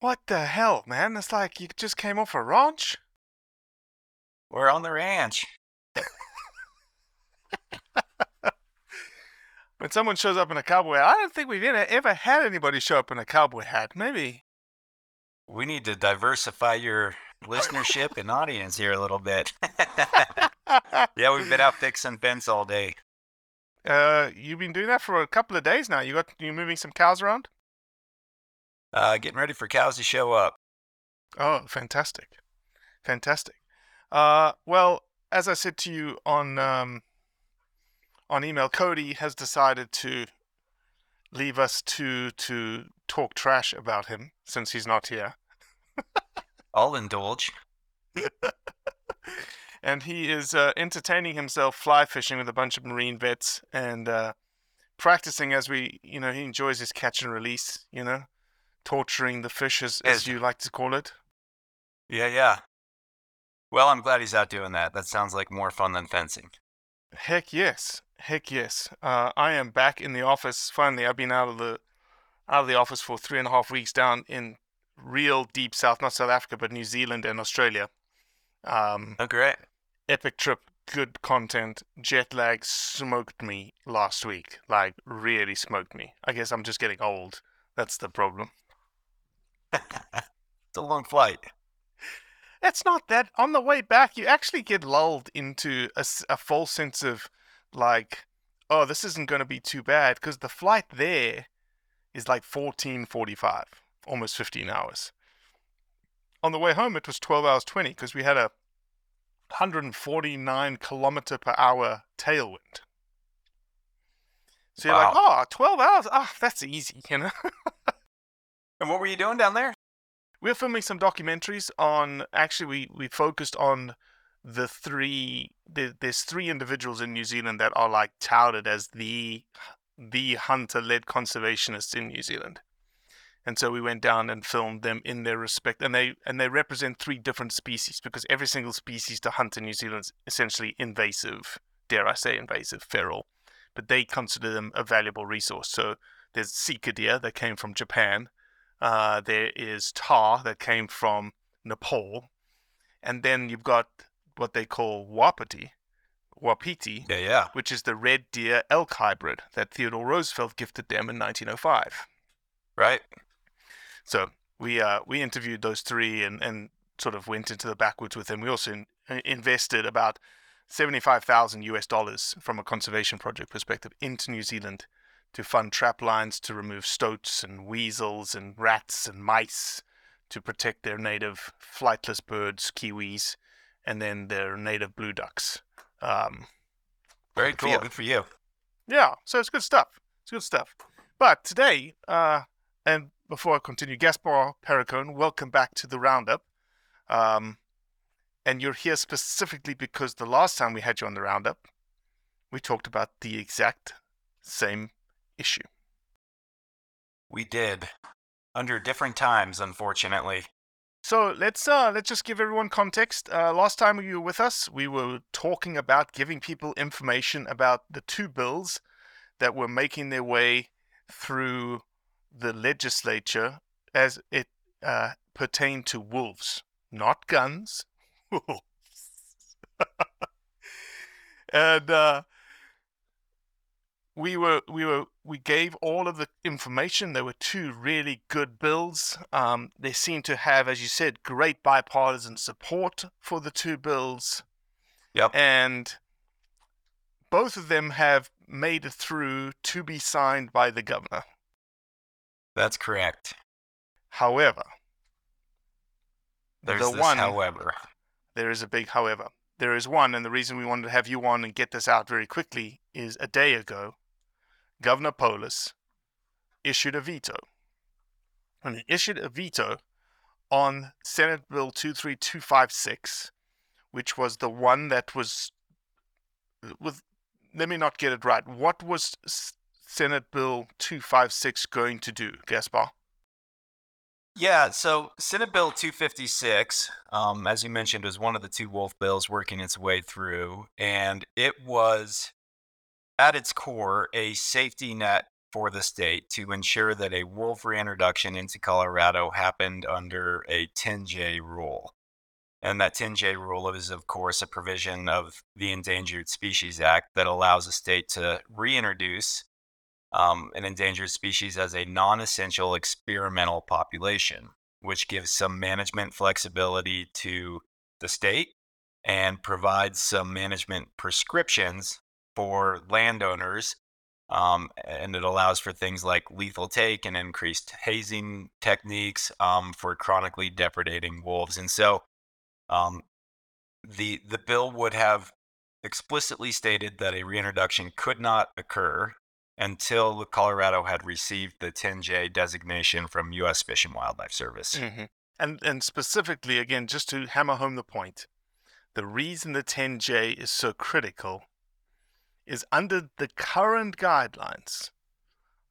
What the hell, man? It's like you just came off a ranch? We're on the ranch. When someone shows up in a cowboy hat, I don't think we've ever, had anybody show up in a cowboy hat. Maybe. We need to diversify your listenership and audience here a little bit. yeah, we've been out fixing fence all day. Uh, you've been doing that for a couple of days now. You got you moving some cows around? Uh, getting ready for cows to show up. Oh, fantastic, fantastic. Uh, well, as I said to you on um, on email, Cody has decided to leave us to to talk trash about him since he's not here. I'll indulge. and he is uh, entertaining himself fly fishing with a bunch of marine vets and uh, practicing as we, you know, he enjoys his catch and release, you know, torturing the fish as, as you like to call it. Yeah, yeah. Well, I'm glad he's out doing that. That sounds like more fun than fencing. Heck yes, heck yes. Uh, I am back in the office. Finally, I've been out of the out of the office for three and a half weeks down in real deep south, not South Africa, but New Zealand and Australia. Um, Oh, great. epic trip, good content. Jet lag smoked me last week, like really smoked me. I guess I'm just getting old. That's the problem. Long flight. It's not that. On the way back, you actually get lulled into a false sense of like, oh, this isn't going to be too bad because the flight there is like 14:45, almost 15 hours. On the way home, it was 12 hours 20 because we had a 149 kilometer per hour tailwind. So you're like, oh, 12 hours? Ah, that's easy, you know? And what were you doing down there? We're filming some documentaries on. Actually, we we focused on the three. There, there's three individuals in New Zealand that are like touted as the the hunter-led conservationists in New Zealand, and so we went down and filmed them in their respect, and they and they represent three different species because every single species to hunt in New Zealand is essentially invasive. Dare I say invasive, feral, but they consider them a valuable resource. So there's sika deer that came from Japan. Uh, there is tahr that came from Nepal, and then you've got what they call wapiti, wapiti, Yeah, yeah. which is the red deer elk hybrid that Theodore Roosevelt gifted them in 1905. Right. So we uh, we interviewed those three and, and sort of went into the backwoods with them. We also in, uh, invested about 75,000 US dollars from a conservation project perspective into New Zealand to fund trap lines to remove stoats and weasels and rats and mice to protect their native flightless birds, kiwis, and then their native blue ducks. Um, Very for cool. Good for you. yeah, so it's good stuff. It's good stuff. But today, uh, and before I continue, Gaspar Perricone, welcome back to the Roundup. Um, and you're here specifically because the last time we had you on the Roundup, we talked about the exact same issue. We did. Under different times, unfortunately. So let's uh let's just give everyone context. Uh, last time you were with us, we were talking about giving people information about the two bills that were making their way through the legislature as it uh, pertained to wolves, not guns. Wolves. and uh, we were we were we gave all of the information. There were two really good bills. Um, they seem to have, as you said, great bipartisan support for the two bills. Yep. And both of them have made it through to be signed by the governor. That's correct. However, There's the this one, however. there is a big however. There is one, and the reason we wanted to have you on and get this out very quickly is a day ago, Governor Polis issued a veto. And he issued a veto on Senate Bill 23256, which was the one that was with let me not get it right. What was Senate Bill 256 going to do, Gaspar? Yeah, so Senate Bill 256, um, as you mentioned, was one of the two Wolf bills working its way through, and it was at its core a safety net for the state to ensure that a wolf reintroduction into Colorado happened under a 10J rule. And that 10J rule is, of course, a provision of the Endangered Species Act that allows a state to reintroduce um, an endangered species as a non essential experimental population, which gives some management flexibility to the state and provides some management prescriptions for landowners. Um, and it allows for things like lethal take and increased hazing techniques um, for chronically depredating wolves. And so um, the, the bill would have explicitly stated that a reintroduction could not occur until Colorado had received the 10J designation from U.S. Fish and Wildlife Service. Mm-hmm. And and specifically, again, just to hammer home the point, the reason the 10J is so critical is under the current guidelines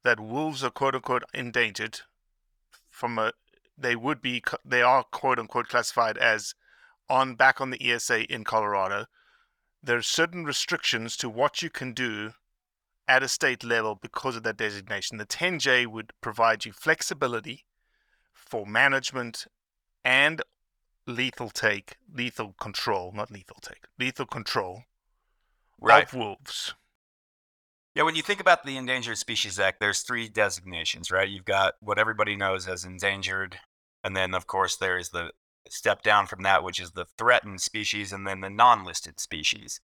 that wolves are quote unquote endangered. From a, they would be, they are quote unquote classified as on back on the ESA in Colorado. There are certain restrictions to what you can do at a state level because of that designation. The 10J would provide you flexibility for management and lethal take, lethal control, not lethal take, lethal control of wolves. Yeah, when you think about the Endangered Species Act, there's three designations, right? You've got what everybody knows as endangered, and then of course there is the step down from that, which is the threatened species, and then the non-listed species.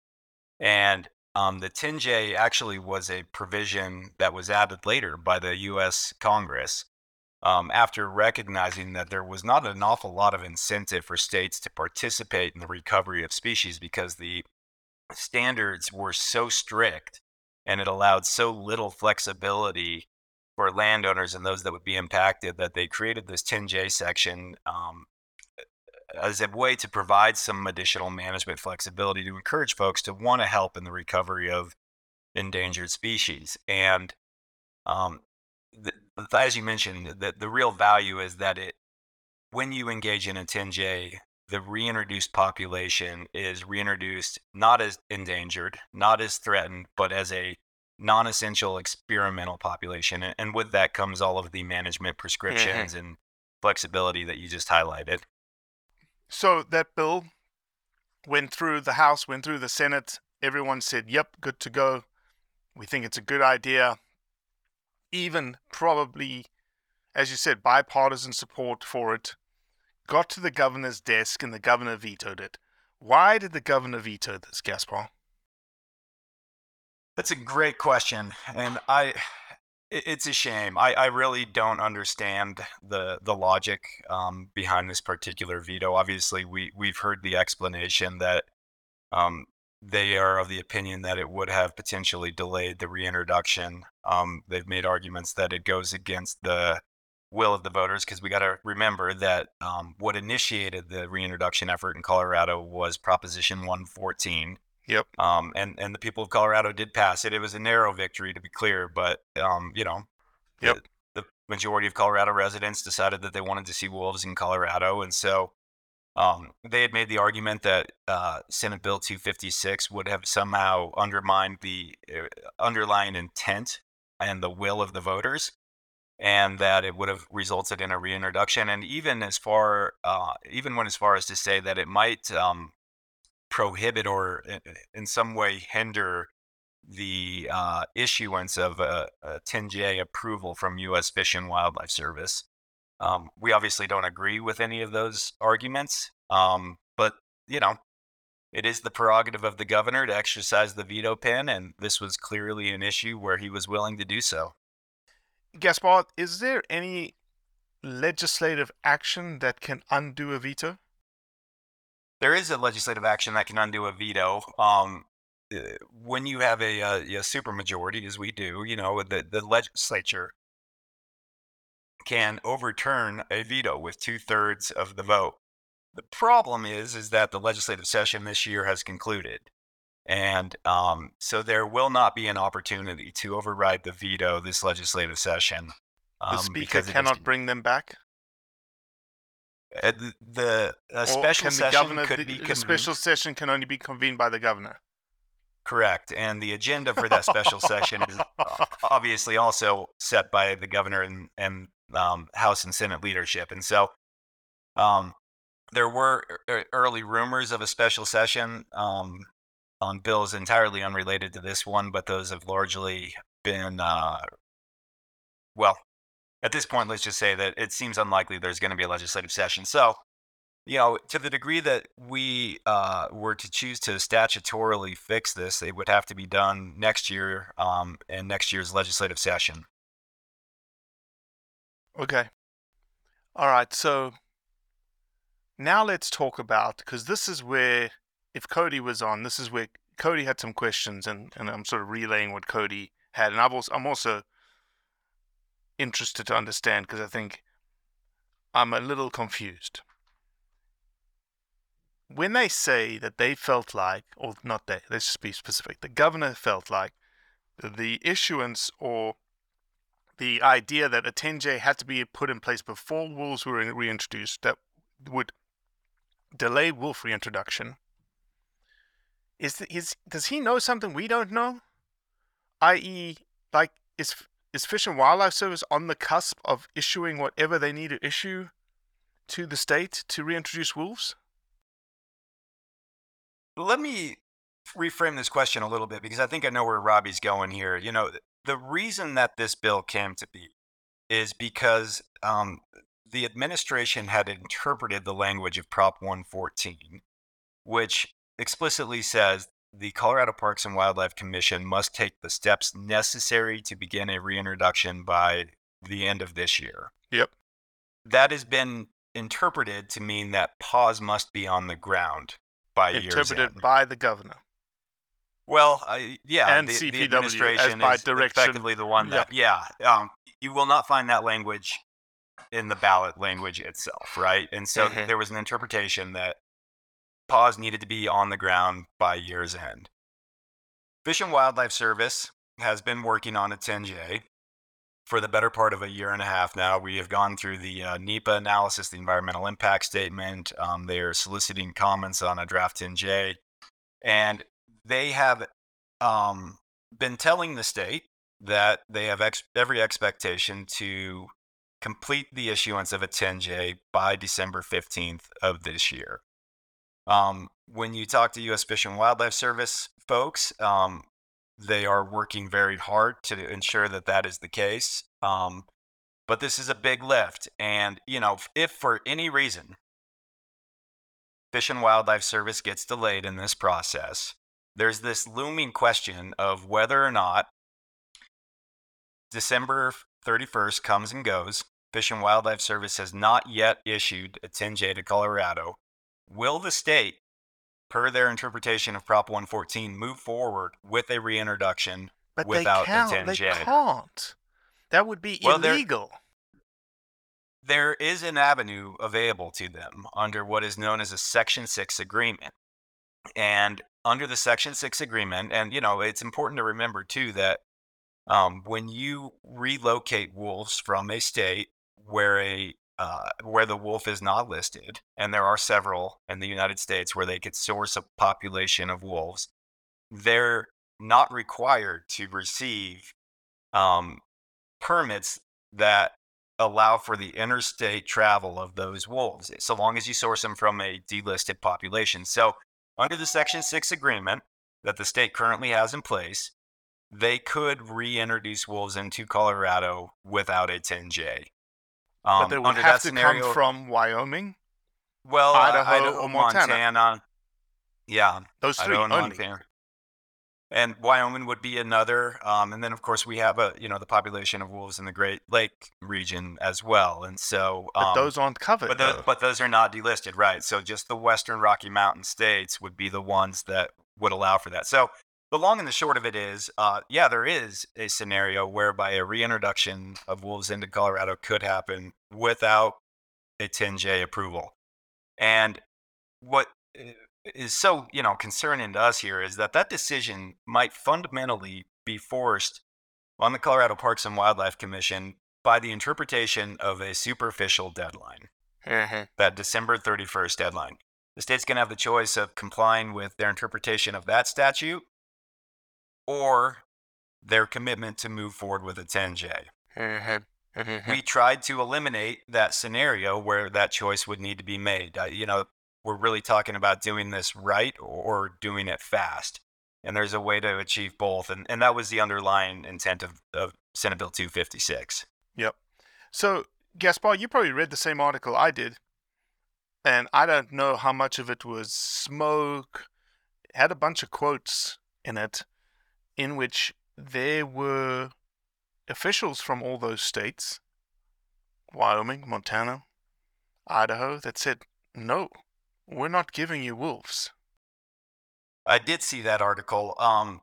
And um, the 10J actually was a provision that was added later by the U.S. Congress um, after recognizing that there was not an awful lot of incentive for states to participate in the recovery of species because the standards were so strict and it allowed so little flexibility for landowners and those that would be impacted that they created this 10J section um, as a way to provide some additional management flexibility to encourage folks to want to help in the recovery of endangered species. And um, the, as you mentioned, the, the real value is that it, when you engage in a 10J, the reintroduced population is reintroduced not as endangered, not as threatened, but as a non essential experimental population. And, and with that comes all of the management mm-hmm. prescriptions and flexibility that you just highlighted. So that bill went through the House, went through the Senate. Everyone said, yep, good to go. We think it's a good idea. Even probably, as you said, bipartisan support for it. Got to the governor's desk and the governor vetoed it. Why did the governor veto this, Gaspar? That's a great question, and I, it's a shame. I, I really don't understand the the logic um, behind this particular veto. Obviously, we we've heard the explanation that um, they are of the opinion that it would have potentially delayed the reintroduction. Um, they've made arguments that it goes against the will of the voters because we got to remember that um, what initiated the reintroduction effort in Colorado was Proposition 114 Yep. um, and and the people of Colorado did pass it. It was a narrow victory, to be clear, but um, you know, Yep. the, the majority of Colorado residents decided that they wanted to see wolves in Colorado, and so um, they had made the argument that uh, Senate Bill 256 would have somehow undermined the uh, underlying intent and the will of the voters, and that it would have resulted in a reintroduction. And even as far, uh, even went as far as to say that it might um, prohibit or in some way hinder the uh, issuance of a, a 10J approval from U.S. Fish and Wildlife Service. Um, we obviously don't agree with any of those arguments, um, but you know, it is the prerogative of the governor to exercise the veto pen, and this was clearly an issue where he was willing to do so. Gaspar, is there any legislative action that can undo a veto? There is a legislative action that can undo a veto. Um, uh, when you have a, a, a supermajority, as we do, you know, the, the legislature can overturn a veto with two thirds of the vote. The problem is, is that the legislative session this year has concluded, and um, so there will not be an opportunity to override the veto this legislative session. The Um, speaker because it is cannot con- bring them back? uh, the, the a special the session governor, could the, be the convened. special session can only be convened by the governor. Correct. And the agenda for that special session is obviously also set by the governor and, and um, House and Senate leadership. And so um, there were e- early rumors of a special session um, on bills entirely unrelated to this one, but those have largely been, uh, well, at this point, let's just say that it seems unlikely there's going to be a legislative session. So, you know, to the degree that we uh, were to choose to statutorily fix this, it would have to be done next year um, in next year's legislative session. Okay. All right. So now let's talk about because this is where, if Cody was on, this is where Cody had some questions, and, and I'm sort of relaying what Cody had, and I've also I'm also interested to understand because I think I'm a little confused. When they say that they felt like, or not they, let's just be specific, the governor felt like the issuance or the idea that a 10J had to be put in place before wolves were reintroduced that would delay wolf reintroduction. Is, is does he know something we don't know? I.e., like is is Fish and Wildlife Service on the cusp of issuing whatever they need to issue to the state to reintroduce wolves? Let me reframe this question a little bit because I think I know where Robbie's going here. You know, the reason that this bill came to be is because um, the administration had interpreted the language of Prop 114, which explicitly says the Colorado Parks and Wildlife Commission must take the steps necessary to begin a reintroduction by the end of this year. Yep. That has been interpreted to mean that paws must be on the ground by year's Interpreted by the governor. Well, I, yeah, And the, the CPW as administration by is direction- effectively the one that, yeah, um, you will not find that language in the ballot language itself, right? And so Mhm. there was an interpretation that paws needed to be on the ground by year's end. Fish and Wildlife Service has been working on a 10J for the better part of a year and a half now. We have gone through the uh, NEPA analysis, the environmental impact statement. Um, they are soliciting comments on a draft 10J. And they have um, been telling the state that they have ex- every expectation to complete the issuance of a 10J by December 15th of this year. Um, when you talk to U.S. Fish and Wildlife Service folks, um, they are working very hard to ensure that that is the case. Um, but this is a big lift. And, you know, if for any reason Fish and Wildlife Service gets delayed in this process, there's this looming question of whether or not December 31st comes and goes. Fish and Wildlife Service has not yet issued a 10J to Colorado. Will the state, per their interpretation of Prop 114, move forward with a reintroduction But without they a can't. They 10J? can't. That would be Well, illegal. there is an avenue available to them under what is known as a Section 6 agreement. And under the Section 6 agreement, and you know, it's important to remember too that um, when you relocate wolves from a state where a uh, where the wolf is not listed, and there are several in the United States where they could source a population of wolves, they're not required to receive um, permits that allow for the interstate travel of those wolves, so long as you source them from a delisted population. So, under the Section 6 agreement that the state currently has in place, they could reintroduce wolves into Colorado without a 10J. But Um, they would have that to scenario, come from Wyoming. well, uh, Idaho or Montana. Montana. Yeah, Those three Idaho and only. Montana. And Wyoming would be another. Um, and then of course we have a you know the population of wolves in the Great Lake region as well. And so But um, those aren't covered. but those, but those are not delisted, right? So just the Western Rocky Mountain states would be the ones that would allow for that. So the long and the short of it is, uh, yeah, there is a scenario whereby a reintroduction of wolves into Colorado could happen without a 10J approval. And what uh, so you know concerning to us here is that that decision might fundamentally be forced on the Colorado Parks and Wildlife Commission by the interpretation of a superficial deadline Mhm. that December 31st deadline. The state's going to have the choice of complying with their interpretation of that statute or their commitment to move forward with a 10J. Mhm. Mhm. We tried to eliminate that scenario where that choice would need to be made. Uh, you know, we're really talking about doing this right or doing it fast. And there's a way to achieve both. And, and that was the underlying intent of, of Senate Bill 256. Yep. So, Gaspar, you probably read the same article I did, and I don't know how much of it was smoke. It had a bunch of quotes in it, in which there were officials from all those states, Wyoming, Montana, Idaho, that said, "No, we're not giving you wolves." I did see that article. Um,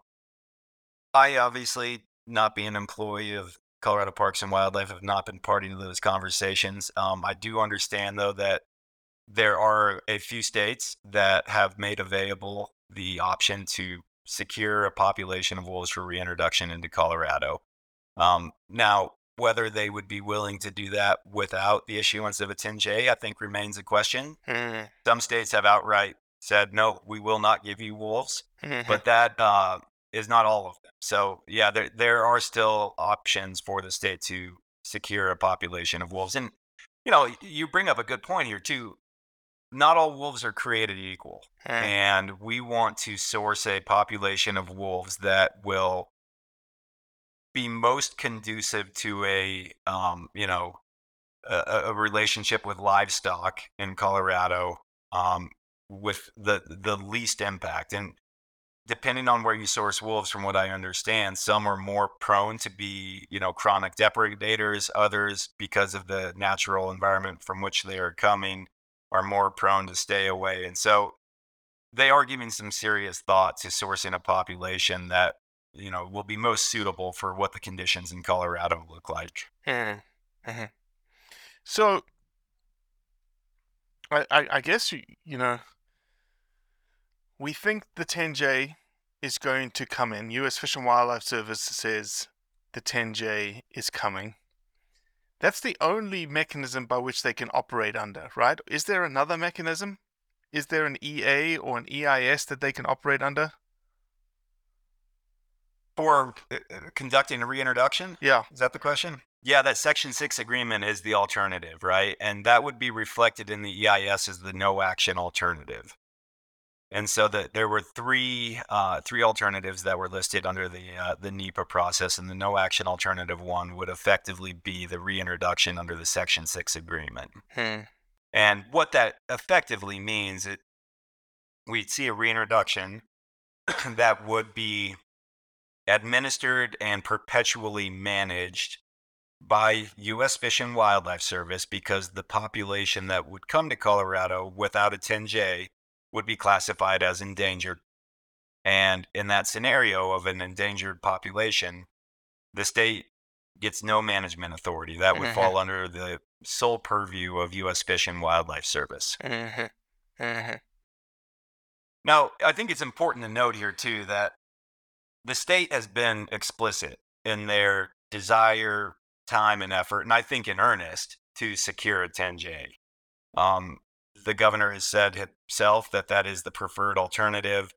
I obviously, not being an employee of Colorado Parks and Wildlife, have not been party to those conversations. Um, I do understand, though, that there are a few states that have made available the option to secure a population of wolves for reintroduction into Colorado. Um, now, whether they would be willing to do that without the issuance of a 10J, I think remains a question. Mhm. Some states have outright said, no, we will not give you wolves Mhm. but that uh, is not all of them. So yeah, there there are still options for the state to secure a population of wolves. And you know, you bring up a good point here too. Not all wolves are created equal, Mhm. and we want to source a population of wolves that will be most conducive to a um, you know a, a a relationship with livestock in Colorado um, with the the least impact. And depending on where you source wolves, from what I understand, some are more prone to be, you know, chronic depredators. Others, because of the natural environment from which they are coming, are more prone to stay away. And so they are giving some serious thought to sourcing a population that, you know, will be most suitable for what the conditions in Colorado look like. Mhm. Mhm. So, I, I, I guess you, you know, we think the 10J is going to come in. U.S. Fish and Wildlife Service says the 10J is coming. That's the only mechanism by which they can operate under, right? Is there another mechanism? Is there an EA or an EIS that they can operate under? For uh, uh, conducting a reintroduction? Yeah. Is that the question? Yeah, that Section 6 agreement is the alternative, right? And that would be reflected in the EIS as the no action alternative. And so the, there were three uh, three alternatives that were listed under the uh, the NEPA process, and the no action alternative one would effectively be the reintroduction under the Section 6 agreement. Hmm. And what that effectively means, it we'd see a reintroduction that would be administered and perpetually managed by U.S. Fish and Wildlife Service because the population that would come to Colorado without a 10J would be classified as endangered. And in that scenario of an endangered population, the state gets no management authority. That would fall under the sole purview of U.S. Fish and Wildlife Service. Mhm. Mhm. Now, I think it's important to note here, too, that the state has been explicit in their desire, time, and effort, and I think in earnest, to secure a 10J. Um, the governor has said himself that that is the preferred alternative.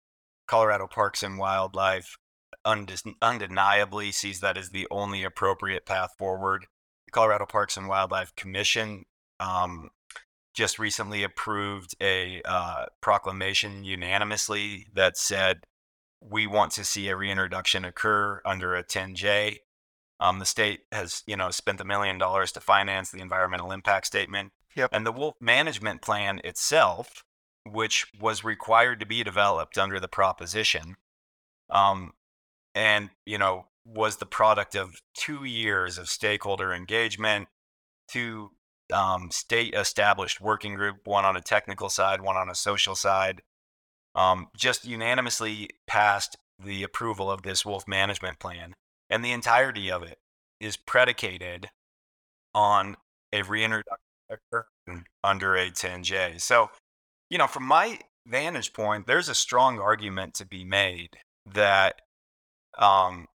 Colorado Parks and Wildlife undeniably sees that as the only appropriate path forward. The Colorado Parks and Wildlife Commission um, just recently approved a uh, proclamation unanimously that said we want to see a reintroduction occur under a 10J. Um, the state has, you know, spent a million dollars to finance the environmental impact statement. Yep. And the wolf management plan itself, which was required to be developed under the proposition, um, and you know, was the product of two years of stakeholder engagement, two um, state established working group, one on a technical side, one on a social side, um, just unanimously passed the approval of this wolf management plan. And the entirety of it is predicated on a reintroduction under a 10J. So, you know, from my vantage point, there's a strong argument to be made that, um,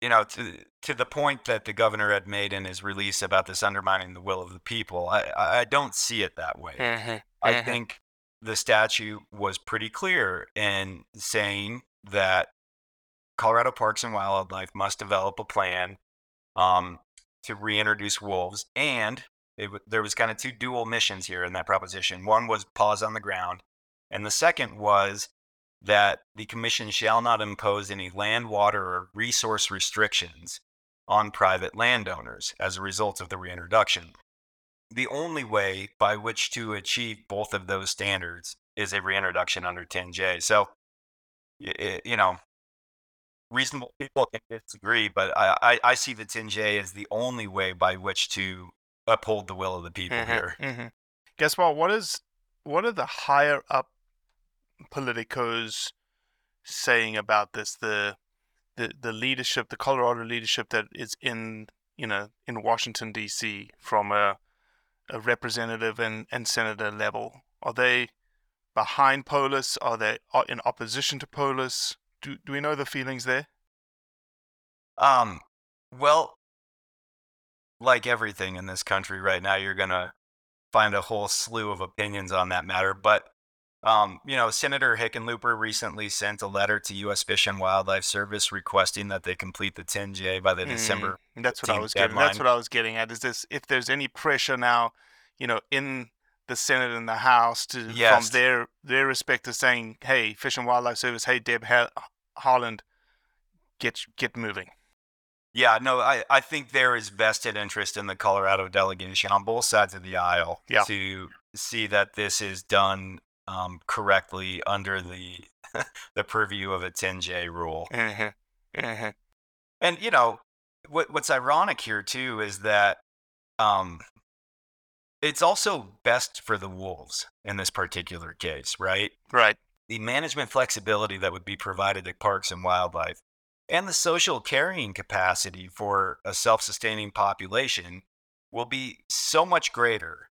you know, to to the point that the governor had made in his release about this undermining the will of the people, I I don't see it that way. Mhm, I mhm. think the statute was pretty clear in saying that Colorado Parks and Wildlife must develop a plan um, to reintroduce wolves, and it, there was kind of two dual missions here in that proposition. One was paws on the ground, and the second was that the commission shall not impose any land, water, or resource restrictions on private landowners as a result of the reintroduction the only way by which to achieve both of those standards is a reintroduction under 10J. So, you know, reasonable people can disagree, but I, I, I see the 10J as the only way by which to uphold the will of the people Mhm, here. mhm. Guess what? What is what are the higher up politicos saying about this? The the the leadership, the Colorado leadership that is in you know in Washington D.C. from a a representative and, and senator level. Are they behind Polis? Are they in opposition to Polis? Do do we know the feelings there? Um, well, like everything in this country right now, you're gonna find a whole slew of opinions on that matter. But um, you know, Senator Hickenlooper recently sent a letter to U.S. Fish and Wildlife Service requesting that they complete the 10J by the December. Mm, that's what I 15th was getting. That's what I was getting at. Is this if there's any pressure now, you know, in the Senate and the House to Yes. from their their respective saying, hey, Fish and Wildlife Service, hey, Deb ha- Holland, get get moving. Yeah, no, I, I think there is vested interest in the Colorado delegation on both sides of the aisle Yeah. to see that this is done um, correctly under the the purview of a 10J rule. Mhm, mhm. And you know, what what's ironic here too is that um it's also best for the wolves in this particular case, right? Right. The management flexibility that would be provided to parks and wildlife and the social carrying capacity for a self-sustaining population will be so much greater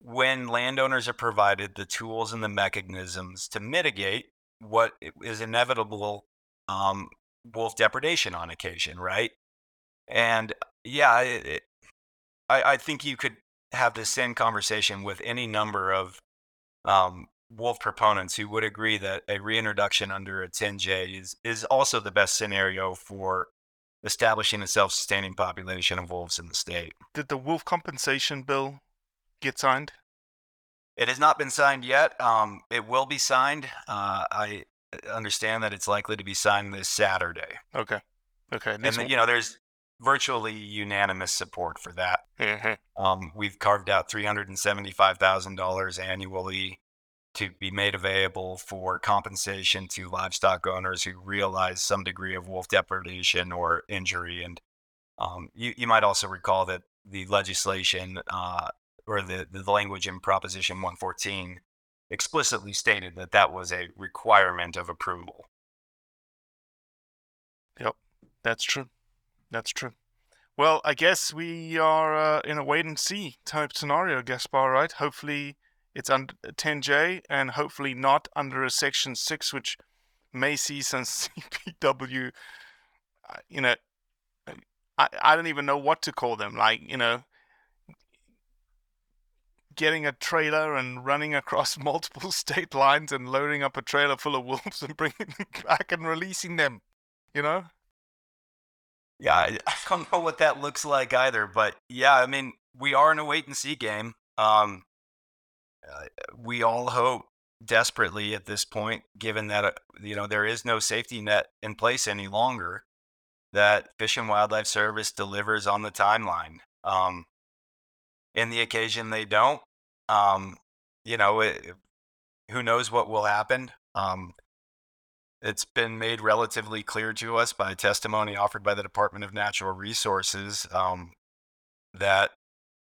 when landowners are provided the tools and the mechanisms to mitigate what is inevitable um, wolf depredation on occasion, right? And yeah, it, I, I think you could have the same conversation with any number of um, wolf proponents who would agree that a reintroduction under a 10J is, is also the best scenario for establishing a self sustaining population of wolves in the state. Did the wolf compensation bill get signed? It has not been signed yet. Um, it will be signed. Uh, I understand that it's likely to be signed this Saturday. Okay. Okay. And, this then, you know, there's virtually unanimous support for that. Mhm. Um, we've carved out $375,000 annually to be made available for compensation to livestock owners who realize some degree of wolf depredation or injury. And um, you, you might also recall that the legislation uh, or the, the language in Proposition 114 explicitly stated that that was a requirement of approval. Yep, that's true. That's true. Well, I guess we are uh, in a wait and see type scenario, Gaspar, right? Hopefully it's under 10J and hopefully not under a Section 6, which may see some CPW, uh, you know, I, I don't even know what to call them. Like, you know, getting a trailer and running across multiple state lines and loading up a trailer full of wolves and bringing them back and releasing them, you know? Yeah, I I don't know what that looks like either, but yeah, I mean, we are in a wait and see game. Um, uh, we all hope desperately at this point, given that uh, you know there is no safety net in place any longer, that Fish and Wildlife Service delivers on the timeline. Um, in the occasion they don't, um, you know, it, who knows what will happen. Um, it's been made relatively clear to us by testimony offered by the Department of Natural Resources um, that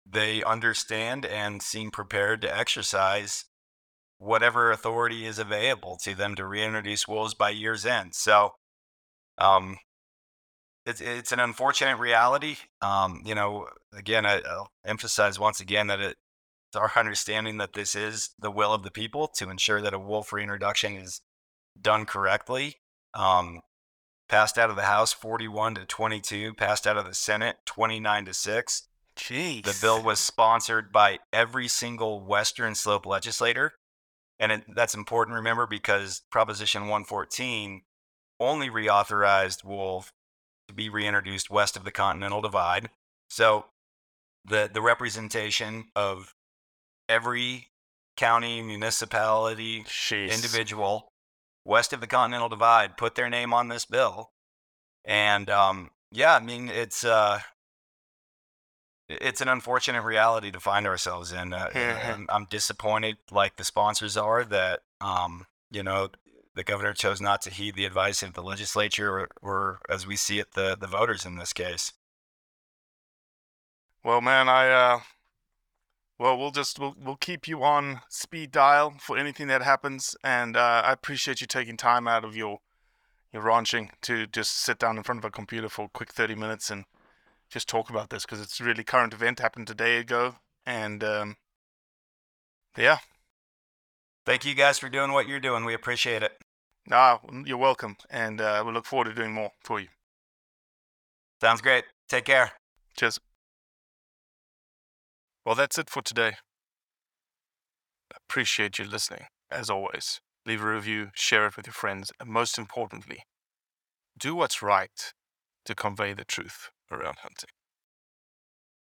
they understand and seem prepared to exercise whatever authority is available to them to reintroduce wolves by year's end. So, um, it's it's an unfortunate reality. Um, you know, again, I, will emphasize once again that it, it's our understanding that this is the will of the people to ensure that a wolf reintroduction is done correctly. Um, passed out of the House 41 to 22, passed out of the Senate 29 to 6. Jeez. The bill was sponsored by every single Western Slope legislator. And it, that's important to remember because Proposition 114 only reauthorized wolf to be reintroduced west of the Continental Divide. So the, the representation of every county, municipality, Jeez. individual west of the Continental Divide put their name on this bill. And um, yeah, I mean, it's uh, it's an unfortunate reality to find ourselves in. Uh, I'm, I'm disappointed, like the sponsors are, that um, you know the governor chose not to heed the advice of the legislature, or, or as we see it, the the voters in this case. Well, man, I uh, well, we'll just we'll we'll keep you on speed dial for anything that happens, and uh, I appreciate you taking time out of your your ranching to just sit down in front of a computer for a quick thirty minutes and just talk about this because it's really current event happened a day ago, and um, yeah. Thank you guys for doing what you're doing. We appreciate it. Ah, you're welcome, and uh, we look forward to doing more for you. Sounds great. Take care. Cheers. Well, that's it for today. Appreciate you listening, as always. Leave a review, share it with your friends, and most importantly, do what's right to convey the truth around hunting.